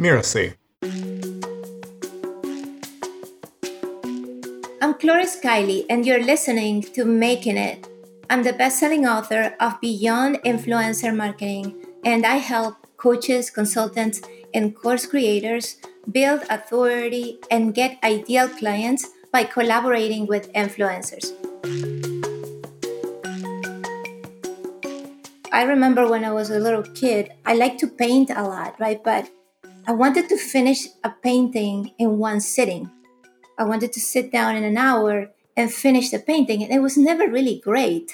Mirasee. I'm Cloris Kylie, and you're listening to Making It. I'm the best selling author of Beyond Influencer Marketing, and I help coaches, consultants, and course creators build authority and get ideal clients by collaborating with influencers. I remember when I was a little kid, I liked to paint a lot, right? But I wanted to finish a painting in one sitting. I wanted to sit down in an hour and finish the painting, and it was never really great.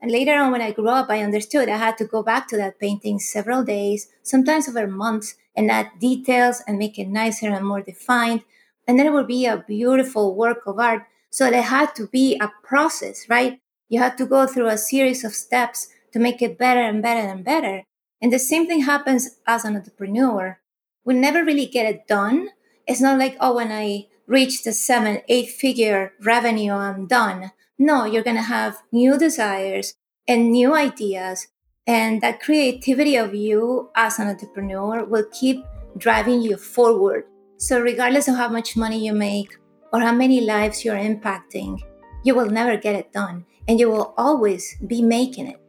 And later on, when I grew up, I understood I had to go back to that painting several days, sometimes over months, and add details and make it nicer and more defined. And then it would be a beautiful work of art. So there had to be a process, right? You had to go through a series of steps to make it better and better and better. And the same thing happens as an entrepreneur. We never really get it done. It's not like, oh, when I reach the seven, eight figure revenue, I'm done. No, you're going to have new desires and new ideas. And that creativity of you as an entrepreneur will keep driving you forward. So, regardless of how much money you make or how many lives you're impacting, you will never get it done and you will always be making it.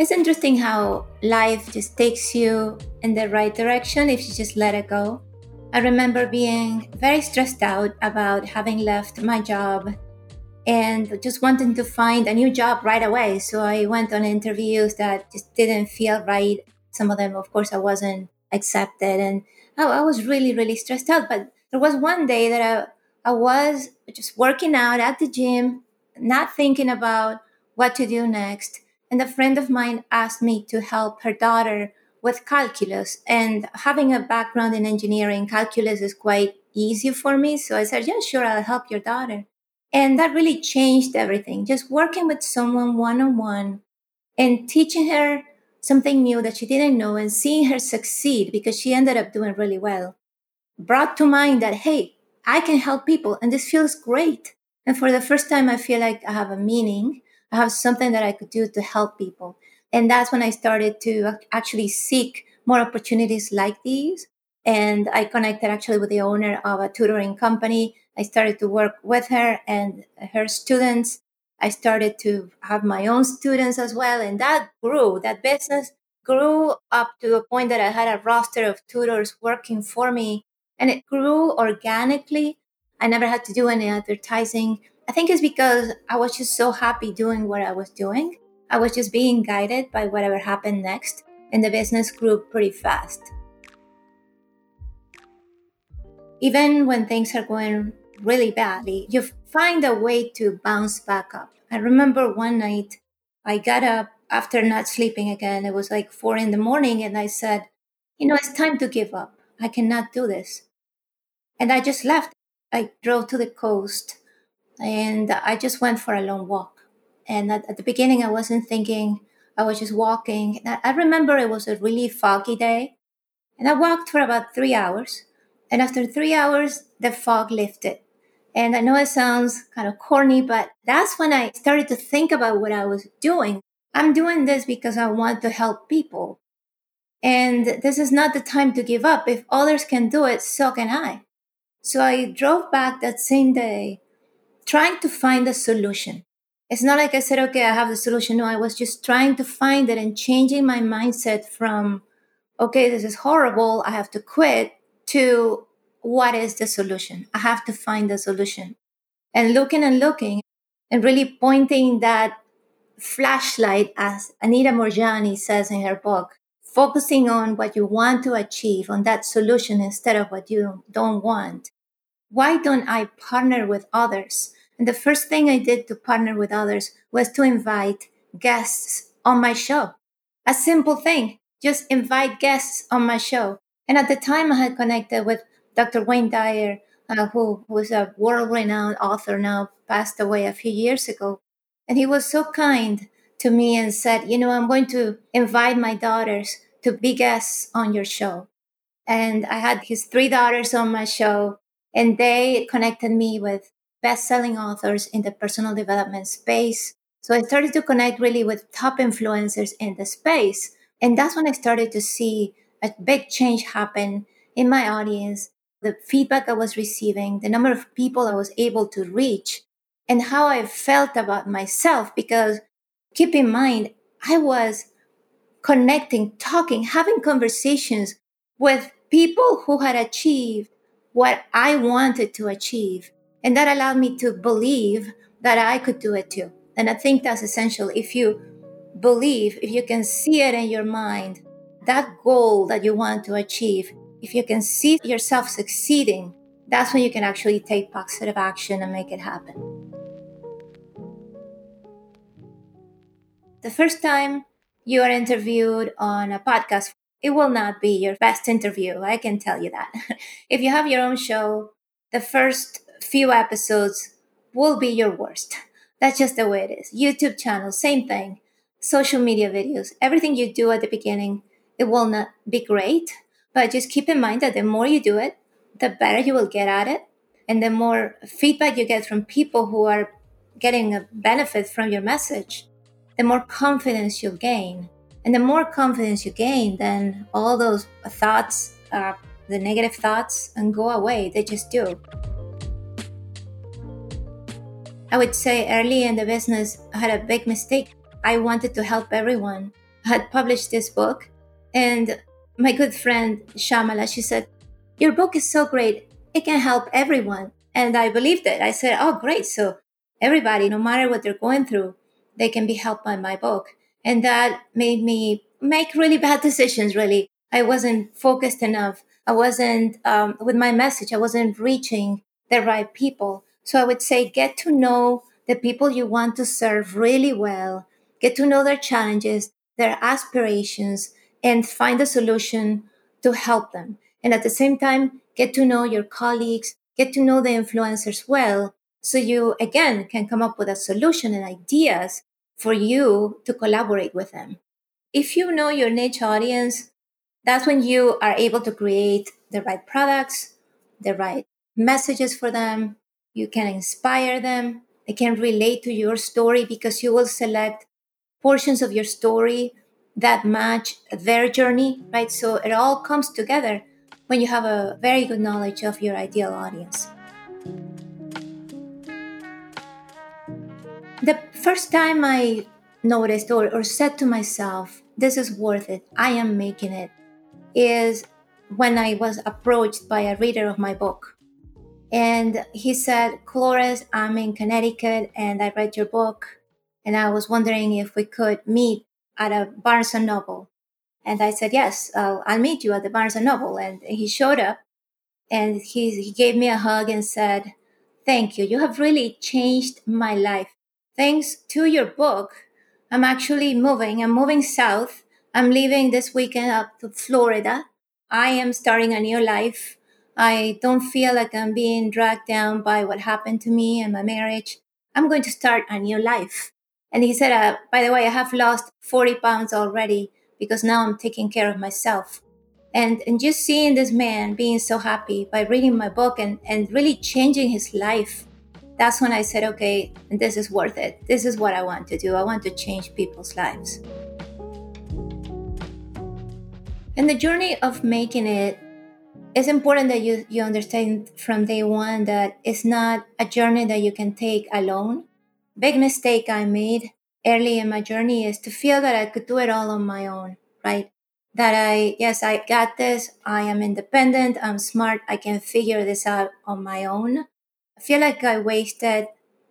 It's interesting how life just takes you in the right direction if you just let it go. I remember being very stressed out about having left my job and just wanting to find a new job right away. So I went on interviews that just didn't feel right. Some of them, of course, I wasn't accepted. And oh, I, was really, really stressed out. But there was one day that I, I was just working out at the gym, not thinking about what to do next. And a friend of mine asked me to help her daughter with calculus. And having a background in engineering calculus is quite easy for me. So i said yeah sure i'll help your daughter. And that really changed everything. Just working with someone one-on-one and teaching her something new that she didn't know and seeing her succeed because she ended up doing really well brought to mind that hey i can help people and this feels great. And for the first time i feel like i have a meaning i have something that i could do to help people and that's when I started to actually seek more opportunities like these. And I connected actually with the owner of a tutoring company. I started to work with her and her students. I started to have my own students as well. And that grew, that business grew up to a point that I had a roster of tutors working for me. And it grew organically. I never had to do any advertising. I think it's because I was just so happy doing what I was doing I was just being guided by whatever happened next, and the business grew pretty fast. Even when things are going really badly, you find a way to bounce back up. I remember one night I got up after not sleeping again. It was like four in the morning, and I said, You know, it's time to give up. I cannot do this. And I just left. I drove to the coast and I just went for a long walk. And at, at the beginning, I wasn't thinking, I was just walking. I, I remember it was a really foggy day. And I walked for about three hours. And after three hours, the fog lifted. And I know it sounds kind of corny, but that's when I started to think about what I was doing. I'm doing this because I want to help people. And this is not the time to give up. If others can do it, so can I. So I drove back that same day trying to find a solution it's not like I said, okay, I have the solution. No, I was just trying to find it and changing my mindset from, okay, this is horrible, I have to quit, to what is the solution? I have to find the solution. And looking and looking and really pointing that flashlight, as Anita Moorjani says in her book, focusing on what you want to achieve, on that solution instead of what you don't want. Why don't I partner with others? And the first thing I did to partner with others was to invite guests on my show. A simple thing, just invite guests on my show. And at the time, I had connected with Dr. Wayne Dyer, uh, who was a world renowned author now, passed away a few years ago. And he was so kind to me and said, You know, I'm going to invite my daughters to be guests on your show. And I had his three daughters on my show, and they connected me with best-selling authors in the personal development space. So I started to connect really with top influencers in the space. And that's when I started to see a big change happen in my audience, the feedback I was receiving, the number of people I was able to reach, and how I felt about myself. Because keep in mind, I was connecting, talking, having conversations with people who had achieved what I wanted to achieve. And that allowed me to believe that I could do it too. And I think that's essential. If you believe, if you can see it in your mind, that goal that you want to achieve, if you can see yourself succeeding, that's when you can actually take positive action and make it happen. The first time you are interviewed on a podcast, it will not be your best interview. I can tell you that. if you have your own show, the first few episodes will be your worst. That's just the way it is. YouTube channel, same thing. Social media videos, everything you do at the beginning, it will not be great. But just keep in mind that the more you do it, the better you will get at it. And the more feedback you get from people who are getting a benefit from your message, the more confidence you'll gain. And the more confidence you gain, then all those thoughts, uh, the negative thoughts, and go away. They just do. I would say early in the business, I had a big mistake. I wanted to help everyone. I had published this book, and my good friend Shamala, she said, Your book is so great, it can help everyone. And I believed it. I said, Oh, great. So everybody, no matter what they're going through, they can be helped by my book. And that made me make really bad decisions, really. I wasn't focused enough. I wasn't, um, with my message, I wasn't reaching the right people. So I would say get to know the people you want to serve really well, get to know their challenges, their aspirations, and find a solution to help them. And at the same time, get to know your colleagues, get to know the influencers well. So you again can come up with a solution and ideas for you to collaborate with them. If you know your niche audience, that's when you are able to create the right products, the right messages for them, you can inspire them. They can relate to your story because you will select portions of your story that match their journey, right? So it all comes together when you have a very good knowledge of your ideal audience. The first time I noticed or, or said to myself, this is worth it, I am making it, is when I was approached by a reader of my book. And he said, Cloris, I'm in Connecticut and I read your book. And I was wondering if we could meet at a Barnes and Noble. And I said, yes, I'll, I'll meet you at the Barnes and Noble. And he showed up and he, he gave me a hug and said, thank you. You have really changed my life. Thanks to your book, I'm actually moving. I'm moving south. I'm leaving this weekend up to Florida. I am starting a new life I don't feel like I'm being dragged down by what happened to me and my marriage. I'm going to start a new life. And he said, uh, by the way, I have lost 40 pounds already because now I'm taking care of myself. And, and just seeing this man being so happy by reading my book and, and really changing his life, that's when I said, okay, this is worth it. This is what I want to do. I want to change people's lives. And the journey of making it it's important that you, you understand from day one that it's not a journey that you can take alone. Big mistake I made early in my journey is to feel that I could do it all on my own, right? That I, yes, I got this. I am independent. I'm smart. I can figure this out on my own. I feel like I wasted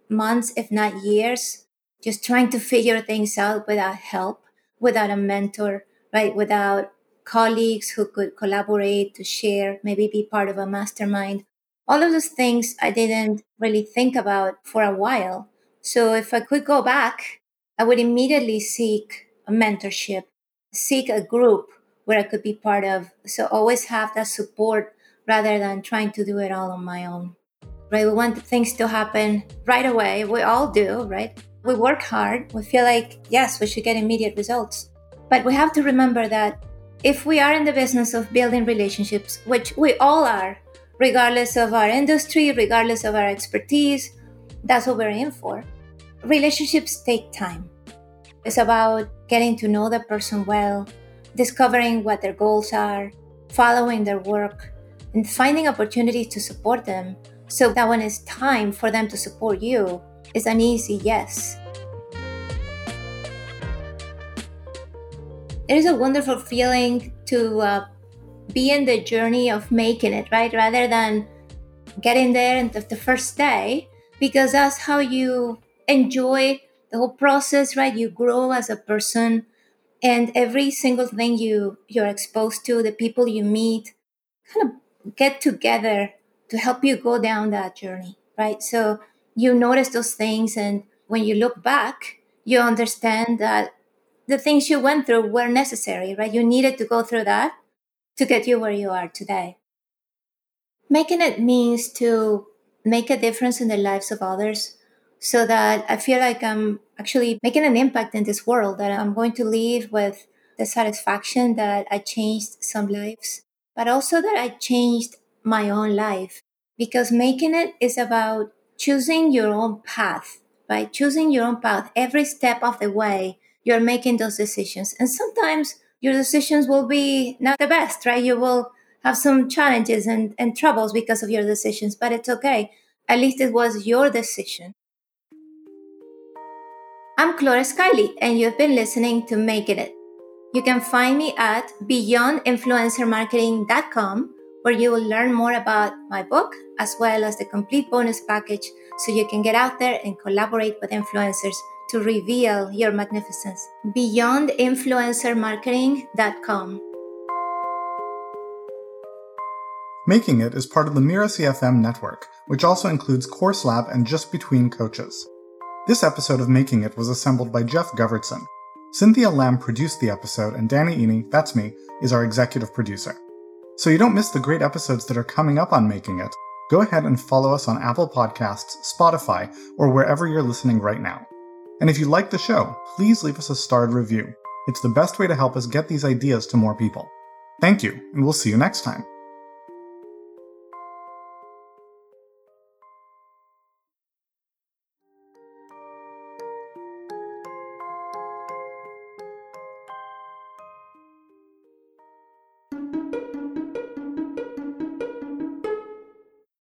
months, if not years, just trying to figure things out without help, without a mentor, right? Without colleagues who could collaborate to share, maybe be part of a mastermind. All of those things I didn't really think about for a while. So if I could go back, I would immediately seek a mentorship, seek a group where I could be part of. So always have that support rather than trying to do it all on my own. Right? We want things to happen right away. We all do, right? We work hard. We feel like, yes, we should get immediate results. But we have to remember that if we are in the business of building relationships, which we all are, regardless of our industry, regardless of our expertise, that's what we're in for. Relationships take time. It's about getting to know the person well, discovering what their goals are, following their work, and finding opportunities to support them so that when it's time for them to support you, it's an easy yes. It is a wonderful feeling to uh, be in the journey of making it, right? Rather than getting there in the, the first day, because that's how you enjoy the whole process, right? You grow as a person, and every single thing you you're exposed to, the people you meet, kind of get together to help you go down that journey, right? So you notice those things, and when you look back, you understand that the things you went through were necessary, right? You needed to go through that to get you where you are today. Making it means to make a difference in the lives of others so that I feel like I'm actually making an impact in this world, that I'm going to leave with the satisfaction that I changed some lives, but also that I changed my own life. Because making it is about choosing your own path, right? Choosing your own path every step of the way you're making those decisions. And sometimes your decisions will be not the best, right? You will have some challenges and, and troubles because of your decisions, but it's okay. At least it was your decision. I'm Cloris Kylie, and you've been listening to Making It. You can find me at beyondinfluencermarketing.com, where you will learn more about my book as well as the complete bonus package so you can get out there and collaborate with influencers to reveal your magnificence. Beyondinfluencermarketing.com. Making It is part of the Mirasee FM network, which also includes Course Lab and Just Between Coaches. This episode of Making It was assembled by Jeff Govertson. Cynthia Lamb produced the episode, and Danny Iny, that's me, is our executive producer. So you don't miss the great episodes that are coming up on Making It, go ahead and follow us on Apple Podcasts, Spotify, or wherever you're listening right now. And if you like the show, please leave us a starred review. It's the best way to help us get these ideas to more people. Thank you, and we'll see you next time.